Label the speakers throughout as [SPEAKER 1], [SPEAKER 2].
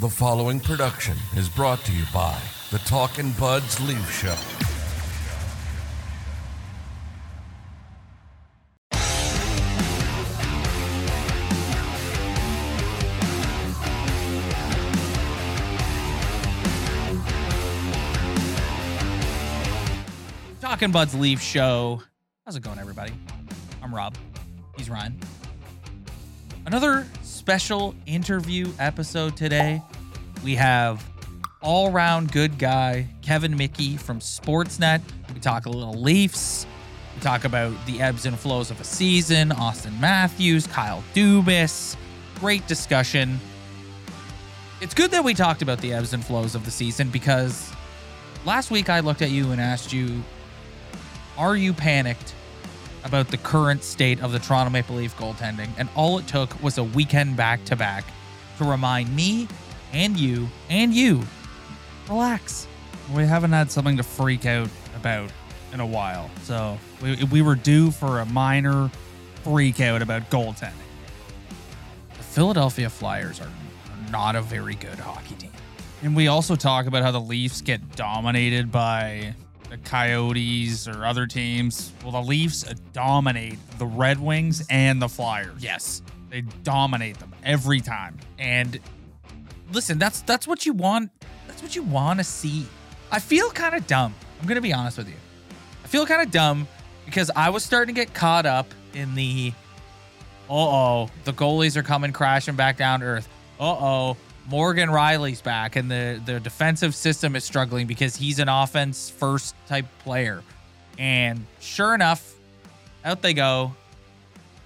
[SPEAKER 1] The following production is brought to you by the Talkin' Buds Leaf Show.
[SPEAKER 2] Talking Buds Leaf Show. How's it going, everybody? I'm Rob. He's Ryan. Another special interview episode today. We have all round good guy Kevin Mickey from Sportsnet. We talk a little Leafs. We talk about the ebbs and flows of a season, Auston Matthews, Kyle Dubas. Great discussion. It's good that we talked about the ebbs and flows of the season because last week I looked at you and asked you, Are you panicked about the current state of the Toronto Maple Leaf goaltending? And all it took was a weekend back to back to remind me and you and you relax.
[SPEAKER 3] We haven't had something to freak out about in a while. So we, we were due for a minor freak out about goaltending.
[SPEAKER 2] The Philadelphia Flyers are, are not a very good hockey team.
[SPEAKER 3] And we also talk about how the Leafs get dominated by the Coyotes or other teams. Well, the Leafs dominate the Red Wings and the Flyers.
[SPEAKER 2] Yes.
[SPEAKER 3] They dominate them every time.
[SPEAKER 2] And listen, that's that's what you want. That's what you want to see. I feel kind of dumb. I'm gonna be honest with you. I feel kind of dumb because I was starting to get caught up in the, uh oh, the goalies are coming crashing back down to earth. Uh oh, Morgan Rielly's back, and the the defensive system is struggling because he's an offense first type player. And sure enough, out they go,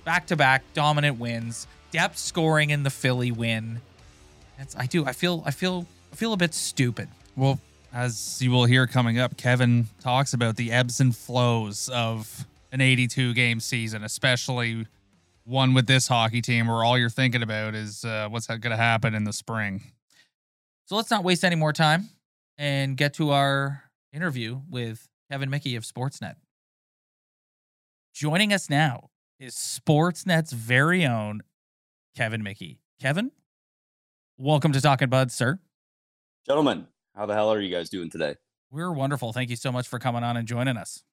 [SPEAKER 2] back to back dominant wins, depth scoring in the Philly win. That's, I do. I feel. I feel. I feel a bit stupid.
[SPEAKER 3] Well, as you will hear coming up, Kevin talks about the ebbs and flows of an 82 game season, especially one with this hockey team where all you're thinking about is uh, what's going to happen in the spring.
[SPEAKER 2] So let's not waste any more time and get to our interview with Kevin Mickey of Sportsnet. Joining us now is Sportsnet's very own Kevin Mickey. Kevin, welcome to Talking Buds, sir.
[SPEAKER 4] Gentlemen, how the hell are you guys doing today?
[SPEAKER 2] We're wonderful. Thank you so much for coming on and joining us.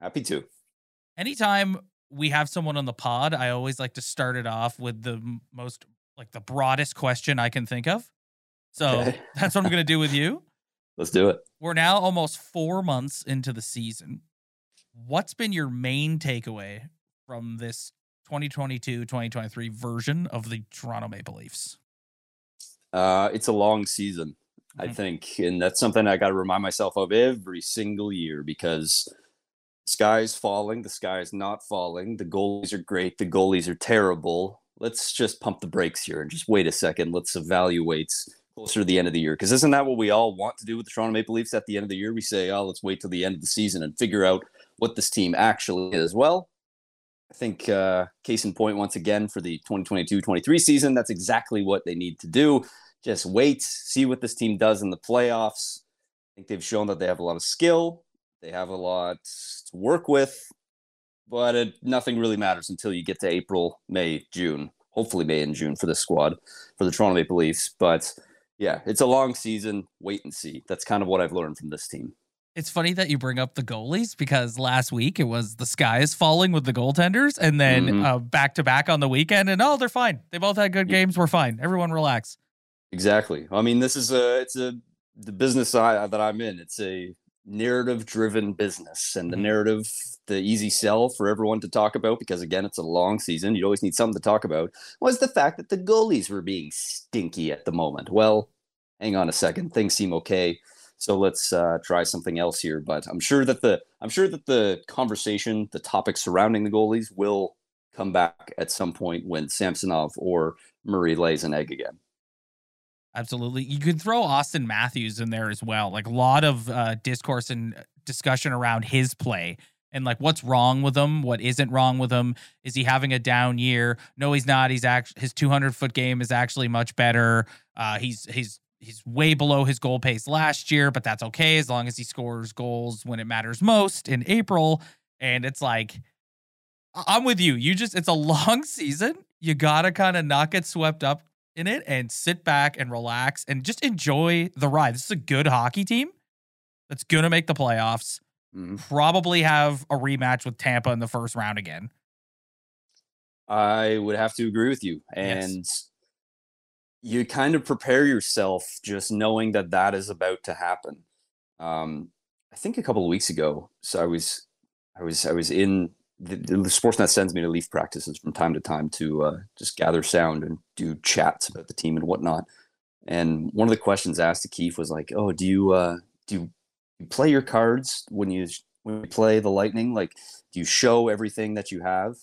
[SPEAKER 4] Happy to.
[SPEAKER 2] Anytime we have someone on the pod, I always like to start it off with the most, like the broadest question I can think of. So
[SPEAKER 4] Okay.
[SPEAKER 2] that's what I'm going to do with you.
[SPEAKER 4] Let's do it.
[SPEAKER 2] We're now almost four months into the season. What's been your main takeaway from this 2022 2023 version of the Toronto Maple Leafs?
[SPEAKER 4] Uh, it's a long season, I
[SPEAKER 2] Mhm.
[SPEAKER 4] think, and that's something I got to remind myself of every single year because the is falling, the sky is not falling. The goalies are great, the goalies are terrible. Let's just pump the brakes here and just wait a second. Let's evaluate closer to the end of the year because isn't that what we all want to do with the Toronto Maple Leafs at the end of the year? We say, "Oh, let's wait till the end of the season and figure out what this team actually is." Well, I think uh, case in point once again for the 2022-23 season, that's exactly what they need to do. Just wait, see what this team does in the playoffs. I think they've shown that they have a lot of skill, they have a lot to work with, but it, nothing really matters until you get to April, May, June. Hopefully, May and June for this squad for the Toronto Maple Leafs. But yeah, it's a long season. Wait and see. That's kind of what I've learned from this team.
[SPEAKER 2] It's funny that you bring up the goalies because last week it was the sky is falling with the goaltenders, and then back to back on the weekend, and oh, they're fine. They both had good
[SPEAKER 4] Yeah.
[SPEAKER 2] games. We're fine. Everyone relax.
[SPEAKER 4] Exactly. I mean, this is a it's a the business I, that I'm in. It's a narrative driven business, and the
[SPEAKER 2] Mhm.
[SPEAKER 4] narrative, the easy sell for everyone to talk about because again, it's a long season. You always need something to talk about. Was the fact that the goalies were being stinky at the moment. Well, hang on a second. Things seem okay. So let's uh, try something else here. But I'm sure that the I'm sure that the conversation, the topic surrounding the goalies, will come back at some point when Samsonov or Murray lays an egg again.
[SPEAKER 2] Absolutely. You can throw Auston Matthews in there as well. Like a lot of uh, discourse and discussion around his play and like what's wrong with him, what isn't wrong with him. Is he having a down year? No, he's not. He's actually his 200 foot game is actually much better. Uh, he's he's he's way below his goal pace last year, but that's okay as long as he scores goals when it matters most in April. And it's like, I'm with you. You just it's a long season. You gotta kind of not get swept up in it and sit back and relax and just enjoy the ride. This is a good hockey team that's going to make the playoffs.
[SPEAKER 4] Mhm.
[SPEAKER 2] Probably have a rematch with Tampa in the first round again.
[SPEAKER 4] I would have to agree with you.
[SPEAKER 2] Yes.
[SPEAKER 4] And you kind of prepare yourself just knowing that that is about to happen. Um, I think a couple of weeks ago, so I was, I was, I was in the, the Sportsnet sends me to Leaf practices from time to time to uh, just gather sound and do chats about the team and whatnot. And one of the questions asked to Keefe was like, "Oh, do you uh, do you play your cards when you when you play the Lightning? Like, do you show everything that you have?"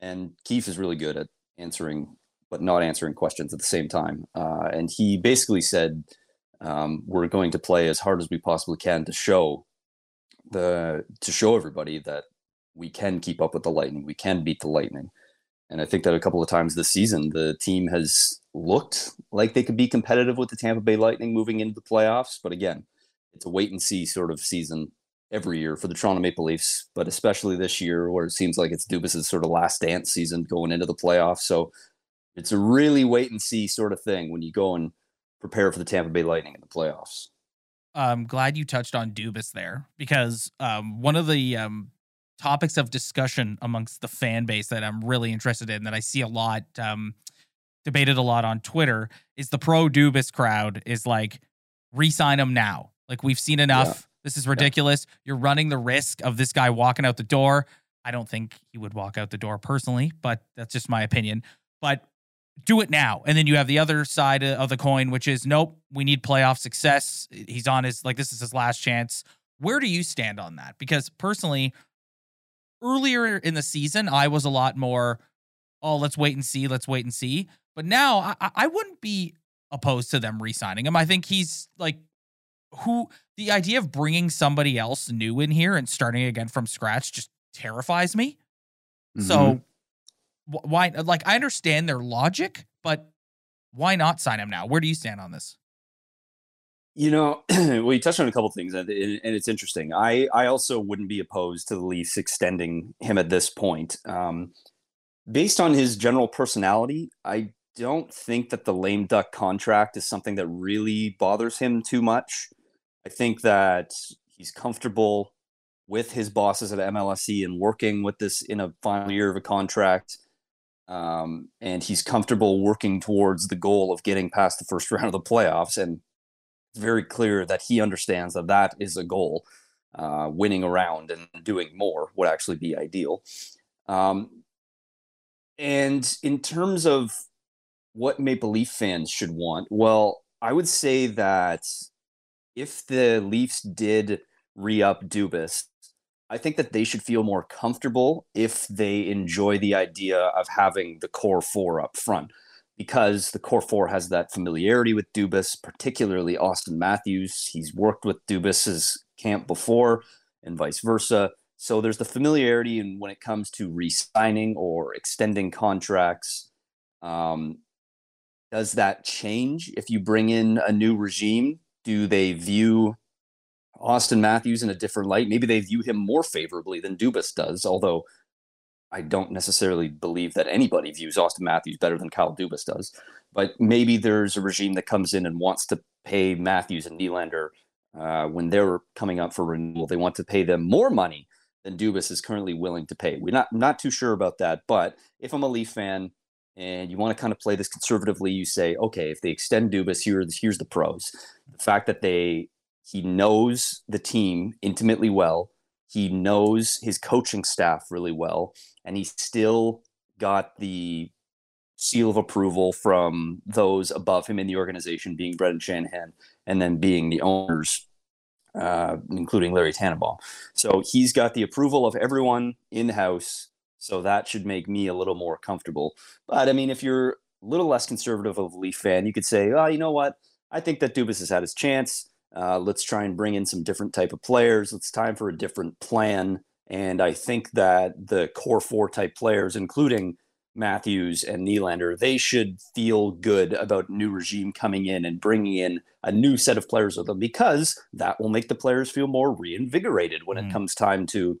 [SPEAKER 4] And Keefe is really good at answering, but not answering questions at the same time. Uh, and he basically said, um, "We're going to play as hard as we possibly can to show the to show everybody that we can keep up with the Lightning. We can beat the Lightning." And I think that a couple of times this season, the team has looked like they could be competitive with the Tampa Bay Lightning moving into the playoffs. But again, it's a wait and see sort of season every year for the Toronto Maple Leafs, but especially this year where it seems like it's Dubas's sort of last dance season going into the playoffs. So it's a really wait and see sort of thing when you go and prepare for the Tampa Bay Lightning in the playoffs.
[SPEAKER 2] I'm glad you touched on Dubas there because um, one of the um, topics of discussion amongst the fan base that I'm really interested in that I see a lot um, debated a lot on Twitter is the pro Dubas crowd is like re-sign him now. Like we've seen enough. This is ridiculous. You're running the risk of this guy walking out the door. I don't think he would walk out the door personally, but that's just my opinion. But do it now. And then you have the other side of the coin, which is nope, we need playoff success. He's on his like this is his last chance. Where do you stand on that? Because personally, earlier in the season, I was a lot more, oh, let's wait and see, let's wait and see. But now I, I- wouldn't be opposed to them re-signing him. I think he's like who the idea of bringing somebody else new in here and starting again from scratch just terrifies me. So mm-hmm. wh- why like I understand their logic, but why not sign him now? Where do you stand on this?
[SPEAKER 4] You know, well, you touched on a couple things, and, and it's interesting. I I also wouldn't be opposed to the Leafs extending him at this point. Um, based on his general personality, I don't think that the lame duck contract is something that really bothers him too much. I think that he's comfortable with his bosses at MLSE and working with this in a final year of a contract. Um, and he's comfortable working towards the goal of getting past the first round of the playoffs. And very clear that he understands that that is a goal. Uh, winning around and doing more would actually be ideal. Um, and in terms of what Maple Leaf fans should want, well, I would say that if the Leafs did re up Dubas, I think that they should feel more comfortable if they enjoy the idea of having the core four up front because the core four has that familiarity with Dubas, particularly Auston Matthews. He's worked with Dubas's camp before and vice versa. So there's the familiarity and when it comes to re-signing or extending contracts. Um, does that change if you bring in a new regime? Do they view Auston Matthews in a different light? Maybe they view him more favorably than Dubas does, although I don't necessarily believe that anybody views Auston Matthews better than Kyle Dubas does. But maybe there's a regime that comes in and wants to pay Matthews and Nylander uh, when they're coming up for renewal. They want to pay them more money than Dubas is currently willing to pay. We're not not too sure about that. But if I'm a Leaf fan and you want to kind of play this conservatively, you say, okay, if they extend Dubas, here, here's the pros. The fact that they he knows the team intimately well. He knows his coaching staff really well, and he still got the seal of approval from those above him in the organization, being Brendan Shanahan, and then being the owners, uh, including Larry Tannenbaum. So he's got the approval of everyone in house. So that should make me a little more comfortable. But I mean, if you're a little less conservative of a Leaf fan, you could say, oh, you know what? I think that Dubas has had his chance. Uh, let's try and bring in some different type of players. It's time for a different plan. And I think that the core four type players, including Matthews and Nylander, they should feel good about new regime coming in and bringing in a new set of players with them because that will make the players feel more reinvigorated when
[SPEAKER 2] Mm.
[SPEAKER 4] it comes time to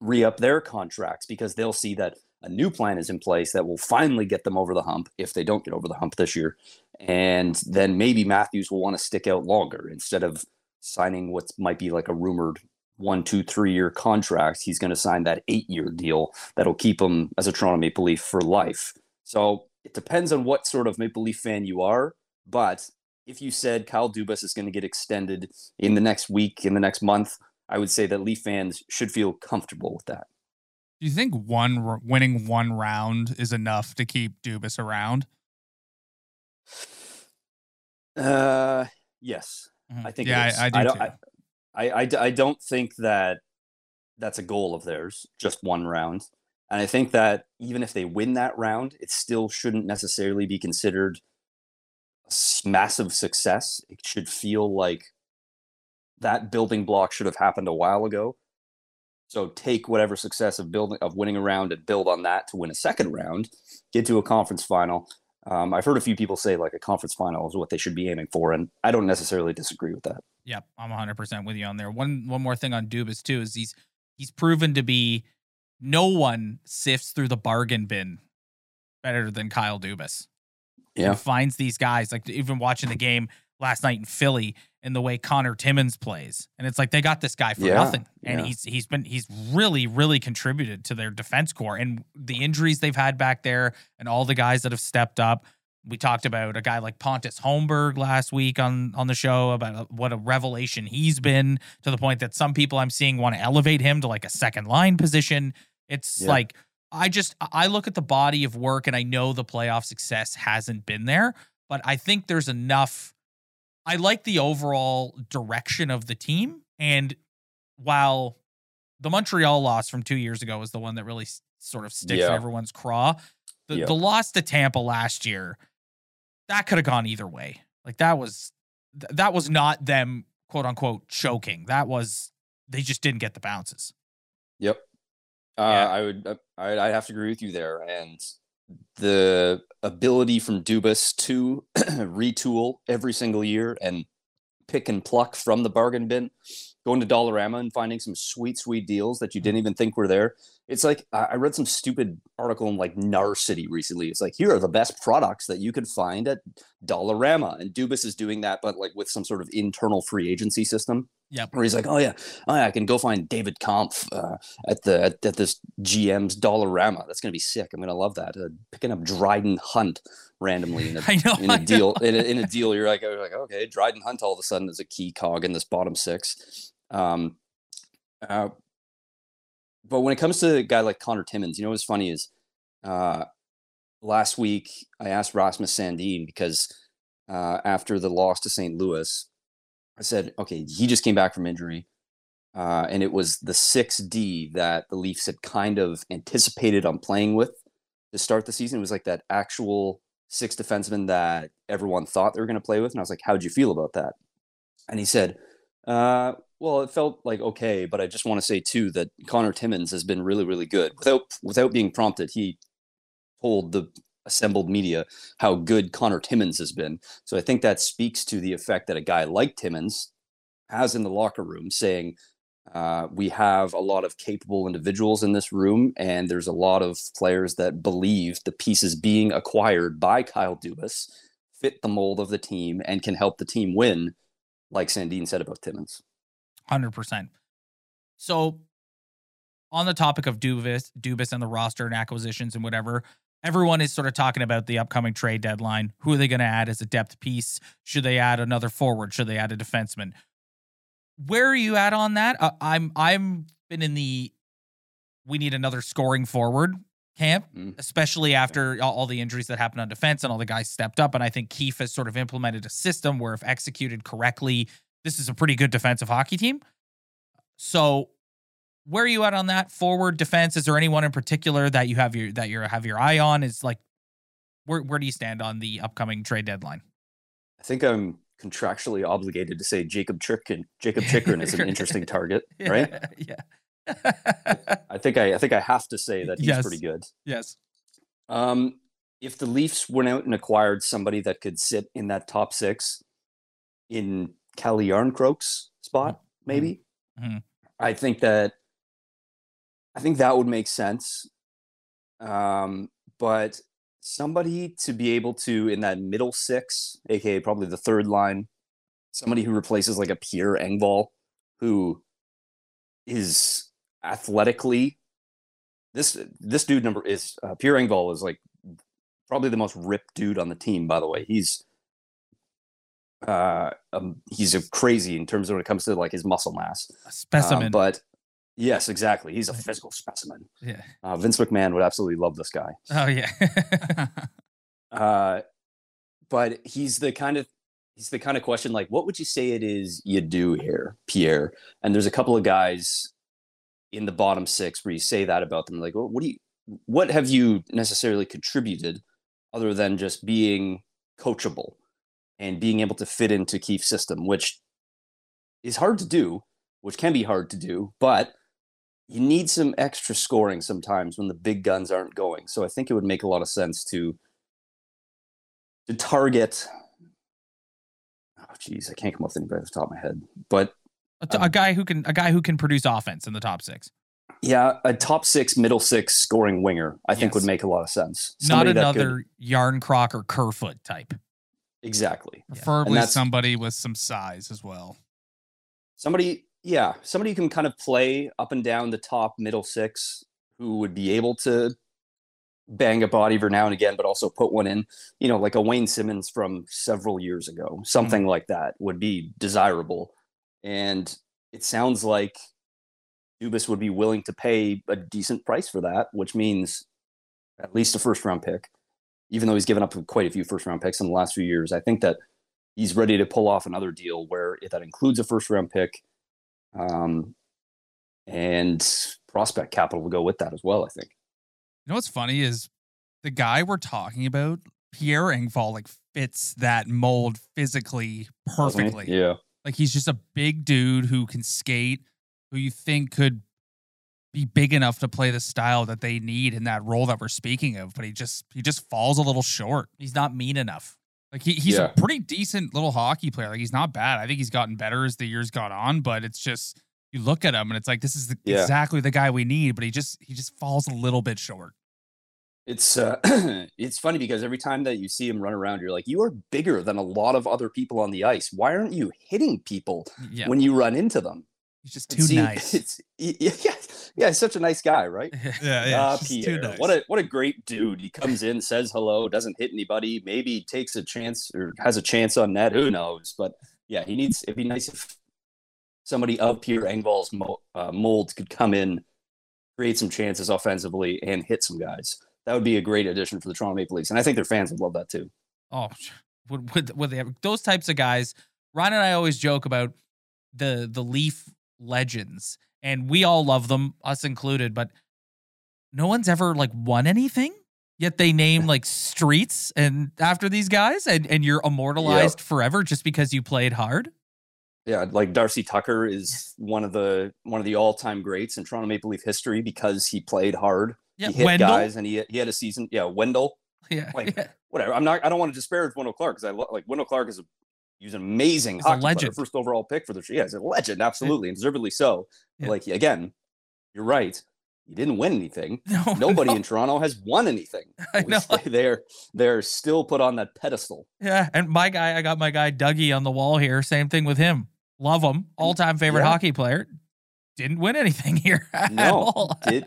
[SPEAKER 4] re up their contracts because they'll see that a new plan is in place that will finally get them over the hump if they don't get over the hump this year. And then maybe Matthews will want to stick out longer instead of signing what might be like a rumored one, two, three year contract. He's going to sign that eight year deal that'll keep him as a Toronto Maple Leaf for life. So it depends on what sort of Maple Leaf fan you are. But if you said Kyle Dubas is going to get extended in the next week, in the next month, I would say that Leaf fans should feel comfortable with that.
[SPEAKER 3] Do you think one winning one round is enough to keep Dubas around?
[SPEAKER 4] Uh, yes, mm-hmm. I think.
[SPEAKER 3] Yeah, I, I, do
[SPEAKER 4] I don't,
[SPEAKER 3] too.
[SPEAKER 4] I, I, I don't think that that's a goal of theirs, just one round. And I think that even if they win that round, it still shouldn't necessarily be considered a massive success. It should feel like that building block should have happened a while ago. So take whatever success of building of winning a round and build on that to win a second round, get to a conference final. Um, I've heard a few people say like a conference final is what they should be aiming for, and I don't necessarily disagree with that.
[SPEAKER 2] Yep, I'm 100 percent with you on there. One one more thing on Dubas too is he's he's proven to be no one sifts through the bargain bin better than Kyle Dubas.
[SPEAKER 4] Yeah,
[SPEAKER 2] he finds these guys like even watching the game last night in Philly in the way Connor Timmins plays. And it's like they got this guy for yeah, nothing. And yeah. he's he's been he's really, really contributed to their defense core. And the injuries they've had back there and all the guys that have stepped up. We talked about a guy like Pontus Holmberg last week on on the show about uh, what a revelation he's been to the point that some people I'm seeing want to elevate him to like a second line position. It's yeah. like I just I look at the body of work and I know the playoff success hasn't been there, but I think there's enough I like the overall direction of the team. And while the Montreal loss from two years ago was the one that really sort of sticks yeah. in everyone's craw, the, yeah. the loss to Tampa last year, that could have gone either way. Like that was that was not them quote unquote choking. That was they just didn't get the bounces.
[SPEAKER 4] Yep. Uh, yeah. I would uh, I, I'd have to agree with you there. And the ability from Dubas to retool every single year and pick and pluck from the bargain bin, going to Dollarama and finding some sweet, sweet deals that you didn't even think were there. It's like I read some stupid article in like Narcity recently. It's like here are the best products that you could find at Dollarama, and Dubas is doing that, but like with some sort of internal free agency system.
[SPEAKER 2] Yep.
[SPEAKER 4] Where he's like, oh yeah, oh yeah, I can go find David Kampf uh, at the at, at, this GM's Dollarama. That's gonna be sick. I'm gonna love that. Uh, picking up Dryden Hunt randomly in a, know, in a deal in a, in a, deal. You're like, you're like, okay, Dryden Hunt all of a sudden is a key cog in this bottom six. Um, uh, but when it comes to a guy like Connor Timmins, you know what's funny is, uh, last week I asked Rasmus Sandin because uh, after the loss to St. Louis I said, okay, he just came back from injury. Uh, and it was the 6D that the Leafs had kind of anticipated on playing with to start the season. It was like that actual six defenseman that everyone thought they were going to play with. And I was like, how'd you feel about that? And he said, uh, well, it felt like okay, but I just want to say too that Connor Timmins has been really, really good. Without without being prompted, he told the assembled media how good Connor Timmins has been. So I think that speaks to the effect that a guy like Timmins has in the locker room, saying, uh, we have a lot of capable individuals in this room, and there's a lot of players that believe the pieces being acquired by Kyle Dubas fit the mold of the team and can help the team win, like Sandin said about Timmins.
[SPEAKER 2] 100%. So, on the topic of Dubas, Dubas and the roster and acquisitions and whatever, everyone is sort of talking about the upcoming trade deadline. Who are they going to add as a depth piece? Should they add another forward? Should they add a defenseman? Where are you at on that? Uh, I'm I'm been in the we need another scoring forward camp, mm. especially after all, all, the injuries that happened on defense and all the guys stepped up. And I think Keefe has sort of implemented a system where, if executed correctly, this is a pretty good defensive hockey team. So where are you at on that forward defense? Is there anyone in particular that you have your that you have your eye on? Is like where where do you stand on the upcoming trade deadline?
[SPEAKER 4] I think I'm contractually obligated to say Jakob Chychrun. Jakob Chychrun is an interesting target, right?
[SPEAKER 2] Yeah.
[SPEAKER 4] I think I I think I have to say that he's
[SPEAKER 2] yes.
[SPEAKER 4] pretty good.
[SPEAKER 2] Yes.
[SPEAKER 4] Um, if the Leafs went out and acquired somebody that could sit in that top six in Calle Jarnkrok's spot, mm-hmm. maybe, mm-hmm. I think that I think that would make sense. Um, but somebody to be able to in that middle six, aka probably the third line, somebody who replaces like a Pierre Engvall, who is athletically this this dude number is uh, Pierre Engvall is like probably the most ripped dude on the team. By the way, he's uh um, he's a crazy in terms of when it comes to like his muscle mass.
[SPEAKER 2] A specimen.
[SPEAKER 4] Um, but yes, exactly, he's a physical specimen.
[SPEAKER 2] yeah.
[SPEAKER 4] Uh, Vince McMahon would absolutely love this guy.
[SPEAKER 2] Oh yeah.
[SPEAKER 4] Uh, but he's the kind of he's the kind of question like, what would you say it is you do here, Pierre? And there's a couple of guys in the bottom six where you say that about them, like, well, what do you, what have you necessarily contributed other than just being coachable and being able to fit into Keefe's system, which is hard to do, which can be hard to do, but you need some extra scoring sometimes when the big guns aren't going. So I think it would make a lot of sense to to target. Oh, geez, I can't come up with anybody off the top of my head, but
[SPEAKER 2] a um guy who can a guy who can produce offense in the top six.
[SPEAKER 4] yeah, a top six, middle six scoring winger, I think would make a lot of sense.
[SPEAKER 2] Not
[SPEAKER 4] Somebody could-
[SPEAKER 2] another Jarnkrok or Kerfoot type.
[SPEAKER 4] exactly.
[SPEAKER 3] Preferably
[SPEAKER 4] that's-
[SPEAKER 3] somebody with some size as well.
[SPEAKER 4] Somebody, yeah, somebody who can kind of play up and down the top middle six, who would be able to bang a body every now and again, but also put one in. You know, like a Wayne Simmonds from several years ago, mm-hmm. something like that would be desirable. And it sounds like Dubas would be willing to pay a decent price for that, which means at least a first round pick. Even though he's given up quite a few first round picks in the last few years, I think that he's ready to pull off another deal where it, that includes a first round pick, um, and prospect capital will go with that as well. I think.
[SPEAKER 3] You know what's funny is the guy we're talking about, Pierre Engvall, like fits that mold physically perfectly.
[SPEAKER 4] Yeah.
[SPEAKER 3] Like he's just a big dude who can skate, who you think could be big enough to play the style that they need in that role that we're speaking of, but he just he just falls a little short.
[SPEAKER 2] He's not mean enough.
[SPEAKER 3] Like he, he's
[SPEAKER 4] Yeah.
[SPEAKER 3] a pretty decent little hockey player. Like he's not bad. I think he's gotten better as the years gone on, but it's just you look at him and it's like this is the,
[SPEAKER 4] Yeah.
[SPEAKER 3] exactly the guy we need, but he just he just falls a little bit short.
[SPEAKER 4] It's uh, it's funny because every time that you see him run around, you're like, you are bigger than a lot of other people on the ice. Why aren't you hitting people
[SPEAKER 2] Yeah.
[SPEAKER 4] when you run into them?
[SPEAKER 3] He's just too
[SPEAKER 4] see,
[SPEAKER 3] nice.
[SPEAKER 4] It's yeah, yeah, yeah. He's such a nice guy, right?
[SPEAKER 3] Yeah,
[SPEAKER 4] Ah,
[SPEAKER 3] just too
[SPEAKER 4] Pierre,
[SPEAKER 3] nice.
[SPEAKER 4] what a what a great dude. He comes in, says hello, doesn't hit anybody, maybe takes a chance or has a chance on net. Who knows? But yeah, he needs. It'd be nice if somebody of Pierre Engvall's mo- uh, mold could come in, create some chances offensively, and hit some guys. That would be a great addition for the Toronto Maple Leafs, and I think their fans would love that too.
[SPEAKER 2] Oh, would, would, would they have those types of guys? Ryan and I always joke about the the Leaf legends, and we all love them, us included. But no one's ever like won anything. Yet they name like streets and after these guys, and and you're immortalized forever just because you played hard.
[SPEAKER 4] Yeah, like Darcy Tucker is one of the one of the all time greats in Toronto Maple Leaf history because he played hard.
[SPEAKER 2] Yeah,
[SPEAKER 4] he hit
[SPEAKER 2] Wendell.
[SPEAKER 4] guys, and he he had a season. Yeah, Wendell.
[SPEAKER 2] Yeah,
[SPEAKER 4] like,
[SPEAKER 2] yeah.
[SPEAKER 4] whatever. I'm not. I don't want to disparage Wendell Clark because I lo- like Wendell Clark is a he's an amazing
[SPEAKER 2] He's
[SPEAKER 4] hockey player,
[SPEAKER 2] legend.
[SPEAKER 4] first overall pick for the yeah, he's a legend, absolutely, and deservedly so.
[SPEAKER 2] Yeah.
[SPEAKER 4] Like again, you're right. He didn't win anything.
[SPEAKER 2] No,
[SPEAKER 4] Nobody
[SPEAKER 2] no.
[SPEAKER 4] in Toronto has won anything.
[SPEAKER 2] I know.
[SPEAKER 4] They're they're still put on that pedestal.
[SPEAKER 2] Yeah, and my guy, I got my guy Dougie on the wall here. Same thing with him. Love him, all time favorite
[SPEAKER 4] Yeah.
[SPEAKER 2] hockey player. Didn't win anything here
[SPEAKER 4] No, did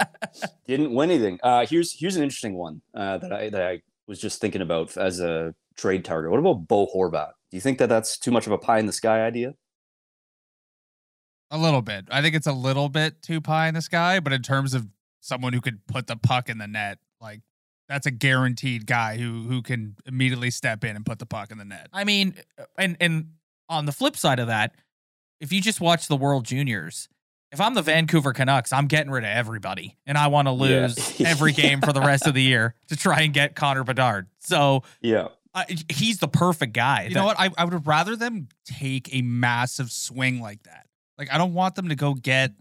[SPEAKER 4] didn't win anything. Uh, here's here's an interesting one uh, that I that I was just thinking about as a trade target. What about Bo Horvat? Do you think that that's too much of a pie in the sky idea?
[SPEAKER 3] A little bit. I think it's a little bit too pie in the sky, but in terms of someone who could put the puck in the net, like that's a guaranteed guy who who can immediately step in and put the puck in the net.
[SPEAKER 2] I mean, and and on the flip side of that, if you just watch the World Juniors, if I'm the Vancouver Canucks, I'm getting rid of everybody, and I want to
[SPEAKER 4] Yeah.
[SPEAKER 2] lose every game for the rest of the year to try and get Connor Bedard. So
[SPEAKER 4] Yeah,
[SPEAKER 2] I he's the perfect guy.
[SPEAKER 3] You know what? I, I would rather them take a massive swing like that. Like I don't want them to go get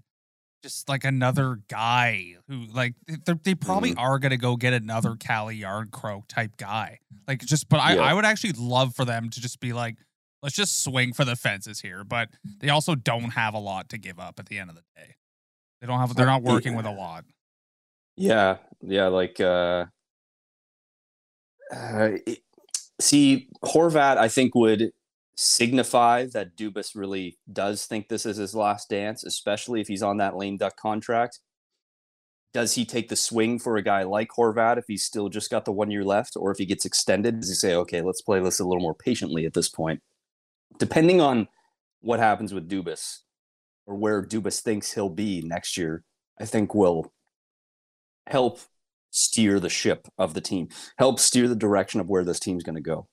[SPEAKER 3] just like another guy who like they're- they probably are gonna go get another Calle Jarnkrok type guy. Like just, but I
[SPEAKER 4] Yeah.
[SPEAKER 3] I would actually love for them to just be like, let's just swing for the fences here. But they also don't have a lot to give up at the end of the day. They don't have. They're not working with a lot.
[SPEAKER 4] yeah. yeah, like uh, uh it, see Horvat, I think would signify that Dubas really does think this is his last dance, especially if he's on that lame duck contract. Does he take the swing for a guy like Horvat if he's still just got the one year left, or if he gets extended? Does he say, okay, let's play this a little more patiently at this point? Depending on what happens with Dubas or where Dubas thinks he'll be next year, I think will help steer the ship of the team, help steer the direction of where this team's going to go.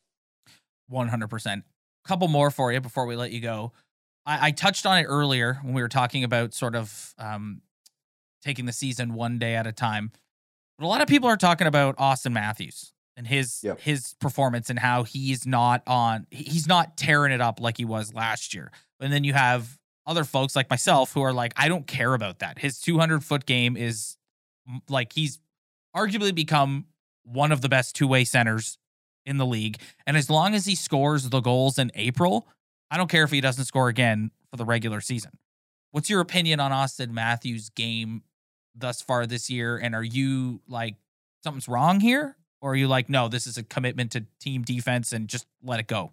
[SPEAKER 2] 100%. Couple more for you before we let you go. I, I, touched on it earlier when we were talking about sort of um, taking the season one day at a time. But a lot of people are talking about Auston Matthews and his yep. his performance and how he's not on he's not tearing it up like he was last year. And then you have other folks like myself who are like, I don't care about that. His 200 foot game is like he's arguably become one of the best two way centers in the league. And as long as he scores the goals in April, I don't care if he doesn't score again for the regular season. What's your opinion on Auston Matthews' game thus far this year? And are you like something's wrong here? Or are you like, no, this is a commitment to team defense and just let it go?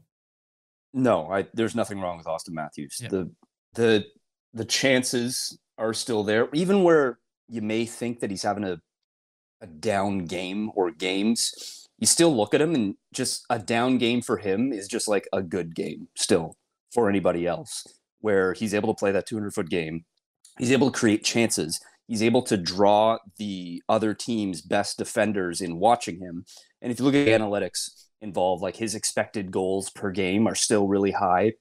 [SPEAKER 4] No, I, there's nothing wrong with Auston Matthews. Yeah. The the the chances are still there, even where you may think that he's having a a down game or games, you still look at him and just a down game for him is just like a good game still for anybody else, where he's able to play that 200 foot game. He's able to create chances. He's able to draw the other team's best defenders in watching him. And if you look at the analytics involved, like his expected goals per game are still really high.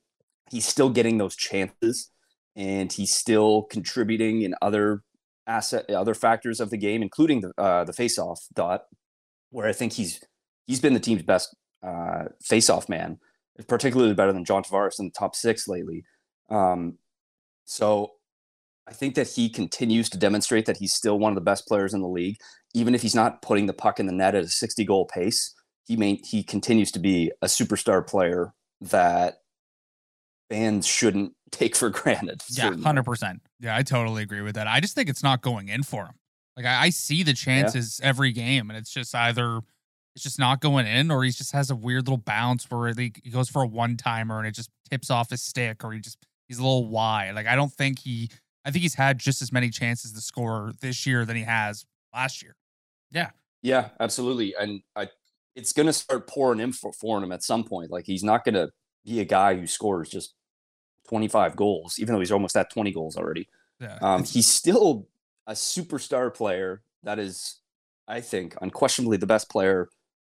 [SPEAKER 4] He's still getting those chances and he's still contributing in other asset other factors of the game, including the uh, the faceoff dot, where I think he's he's been the team's best uh, faceoff man, particularly better than John Tavares in the top six lately. Um, so I think that he continues to demonstrate that he's still one of the best players in the league, even if he's not putting the puck in the net at a 60 goal pace. He may, he continues to be a superstar player that fans shouldn't take for granted.
[SPEAKER 2] Yeah, hundred percent.
[SPEAKER 3] Yeah, I totally agree with that. I just think it's not going in for him. Like I, I see the chances yeah. every game, and it's just either it's just not going in, or he just has a weird little bounce where he, he goes for a one timer and it just tips off his stick, or he just he's a little wide. Like I don't think he. I think he's had just as many chances to score this year than he has last year.
[SPEAKER 2] Yeah.
[SPEAKER 4] Yeah, absolutely. And I, it's going to start pouring in for, for him at some point. Like he's not going to be a guy who scores just 25 goals, even though he's almost at 20 goals already. Yeah. Um, he's still a superstar player that is, I think, unquestionably the best player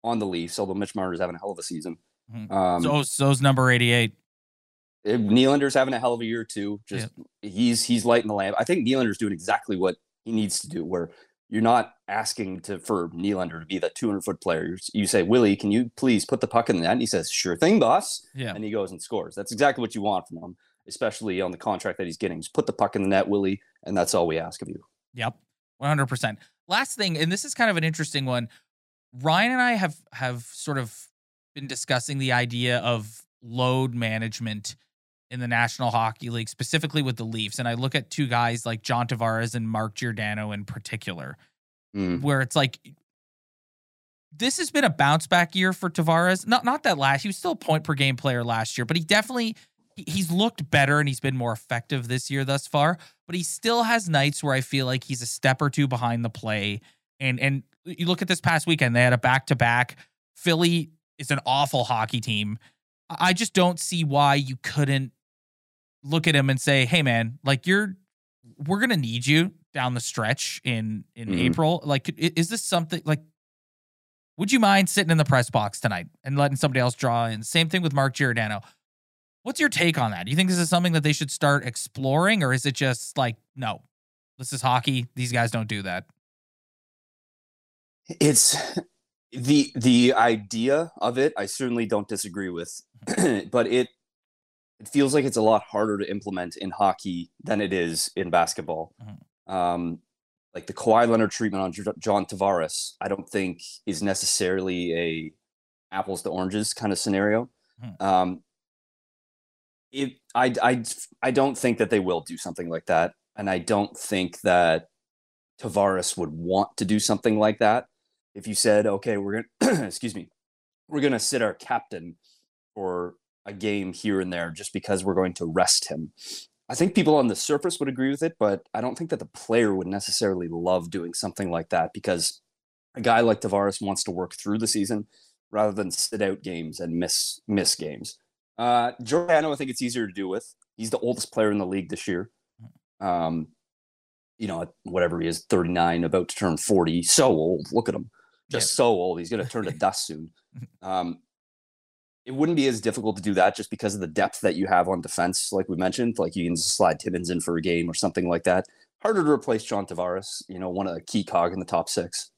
[SPEAKER 4] on the Leafs, although Mitch Marner's having a hell of a season.
[SPEAKER 2] Mm-hmm. Um, so, so's number 88.
[SPEAKER 4] Eh, Nylander's having a hell of a year too. Just yeah. he's he's lighting the lamp. I think Nylander's doing exactly what he needs to do. Where you're not asking to for Nylander to be that 200 foot player. You say, Willie, can you please put the puck in the net? And he says, Sure thing, boss.
[SPEAKER 2] Yeah.
[SPEAKER 4] And he goes and scores. That's exactly what you want from him, especially on the contract that he's getting. Just put the puck in the net, Willie, and that's all we ask of you.
[SPEAKER 2] Yep. 100%. Last thing, and this is kind of an interesting one. Ryan and I have have sort of been discussing the idea of load management in the National Hockey League, specifically with the Leafs. And I look at two guys like John Tavares and Mark Giordano in particular, mm. where it's like this has been a bounce back year for Tavares. Not not that last he was still a point per game player last year, but he definitely he's looked better and he's been more effective this year thus far. But he still has nights where I feel like he's a step or two behind the play. And and you look at this past weekend, they had a back to back. Philly is an awful hockey team. I just don't see why you couldn't look at him and say, "Hey, man, like you're, we're gonna need you down the stretch in in mm-hmm. April. Like, is this something like?" Would you mind sitting in the press box tonight and letting somebody else draw in? Same thing with Mark Giordano. What's your take on that? Do you think this is something that they should start exploring, or is it just like, no, this is hockey. These guys don't do that.
[SPEAKER 4] It's the the idea of it. I certainly don't disagree with, but it it feels like it's a lot harder to implement in hockey than it is in basketball. Mm-hmm. Um, like the Kawhi Leonard treatment on J- John Tavares, I don't think is necessarily a apples to oranges kind of scenario. Mm-hmm. Um, it, I, I, I don't think that they will do something like that, and I don't think that Tavares would want to do something like that. If you said, okay, we're gonna excuse me, we're gonna sit our captain for a game here and there just because we're going to rest him. I think people on the surface would agree with it, but I don't think that the player would necessarily love doing something like that because a guy like Tavares wants to work through the season rather than sit out games and miss miss games. Uh, Giordano, I think it's easier to do with. He's the oldest player in the league this year. Um, you know, whatever he is, 39, about to turn 40. So old. Look at him. Just so old. He's going to turn to dust soon. Um, it wouldn't be as difficult to do that just because of the depth that you have on defense, like we mentioned. Like you can slide Timmins in for a game or something like that. Harder to replace John Tavares, you know, one of the key cog in the top six.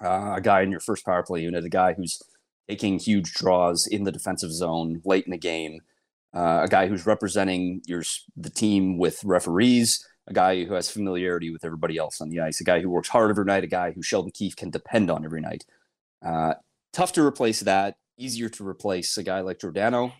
[SPEAKER 4] Uh, a guy in your first power play unit, a guy who's taking huge draws in the defensive zone late in the game, uh, a guy who's representing your the team with referees, a guy who has familiarity with everybody else on the ice, a guy who works hard every night, a guy who Sheldon Keefe can depend on every night. Uh, tough to replace that. Easier to replace a guy like Giordano.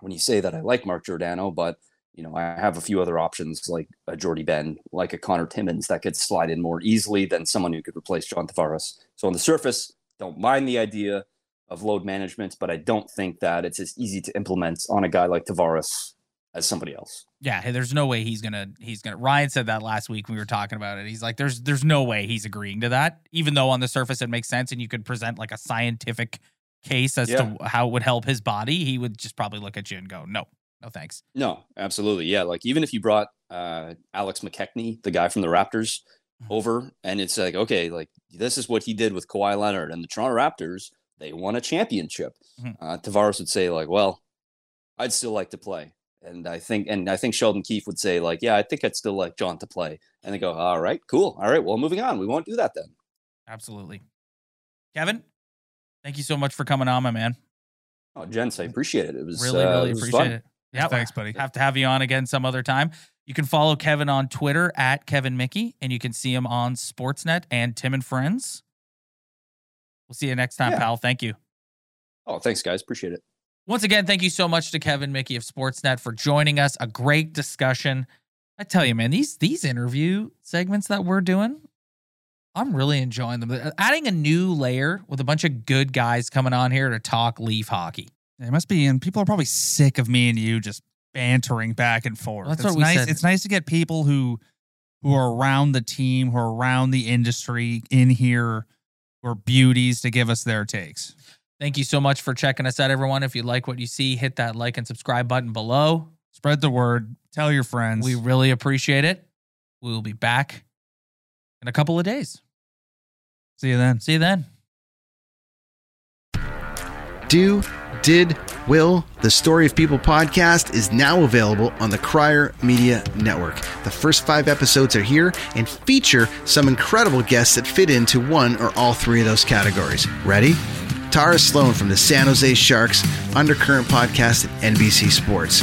[SPEAKER 4] When you say that, I like Mark Giordano, but you know I have a few other options like a Jordie Benn, like a Connor Timmins that could slide in more easily than someone who could replace John Tavares. So on the surface, don't mind the idea of load management, but I don't think that it's as easy to implement on a guy like Tavares as somebody else.
[SPEAKER 2] Yeah, there's no way he's gonna he's gonna. Ryan said that last week when we were talking about it. He's like, there's there's no way he's agreeing to that, even though on the surface it makes sense and you could present like a scientific case as
[SPEAKER 4] Yeah.
[SPEAKER 2] to how it would help his body. He would just probably look at you and go, no, no thanks.
[SPEAKER 4] No, absolutely. Yeah. Like even if you brought uh, Alex McKechnie, the guy from the Raptors,
[SPEAKER 2] Mhm.
[SPEAKER 4] over, and it's like, okay, like this is what he did with Kawhi Leonard and the Toronto Raptors. They won a championship.
[SPEAKER 2] Mhm.
[SPEAKER 4] Uh, Tavares would say, like, well, I'd still like to play. And I think, and I think Sheldon Keefe would say, like, yeah, I think I'd still like John to play. And they go, all right, cool. All right, well, moving on. We won't do that then.
[SPEAKER 2] Absolutely. Kevin, thank you so much for coming on, my man.
[SPEAKER 4] Oh, gents, I appreciate it. It was
[SPEAKER 2] Really,
[SPEAKER 4] uh,
[SPEAKER 2] really
[SPEAKER 4] it was
[SPEAKER 2] appreciate
[SPEAKER 4] fun.
[SPEAKER 2] it. Yeah,
[SPEAKER 3] Thanks, buddy.
[SPEAKER 2] Have to have you on again some other time. You can follow Kevin on Twitter at Kevin Mickey, and you can see him on Sportsnet and Tim and Friends. We'll see you next time,
[SPEAKER 4] Yeah.
[SPEAKER 2] pal. Thank you.
[SPEAKER 4] Oh, thanks, guys. Appreciate it.
[SPEAKER 2] Once again, thank you so much to Kevin Mickey of Sportsnet for joining us. A great discussion. I tell you, man, these these interview segments that we're doing, I'm really enjoying them. Uh, Adding a new layer with a bunch of good guys coming on here to talk Leaf hockey.
[SPEAKER 3] It must be, and people are probably sick of me and you just bantering back and forth.
[SPEAKER 2] That's
[SPEAKER 3] it's
[SPEAKER 2] what we
[SPEAKER 3] nice.
[SPEAKER 2] said.
[SPEAKER 3] It's nice to get people who who are around the team, who are around the industry in here, who are beauties to give us their takes.
[SPEAKER 2] Thank you so much for checking us out, everyone. If you like what you see, hit that like and subscribe button below.
[SPEAKER 3] Spread the word. Tell your friends.
[SPEAKER 2] We really appreciate it. We will be back in a couple of days.
[SPEAKER 3] See you then.
[SPEAKER 2] See you then.
[SPEAKER 5] Do, did, will, the Story of People podcast is now available on the Crier Media Network. The first five episodes are here and feature some incredible guests that fit into one or all three of those categories. Ready? Tara Sloan from the San Jose Sharks Undercurrent podcast at NBC Sports.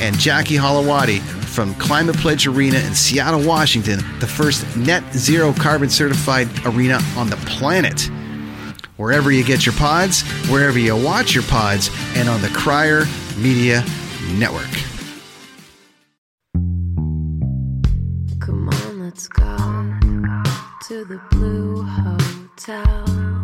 [SPEAKER 5] And Jackie Holowati from Climate Pledge Arena in Seattle, Washington, the first net zero carbon certified arena on the planet. Wherever you get your pods, wherever you watch your pods, and on the Crier Media Network.
[SPEAKER 6] Come on, let's go to the Blue Hotel.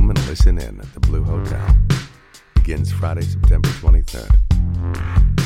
[SPEAKER 7] listen in at the Blue Hotel. Begins Friday, September 23rd.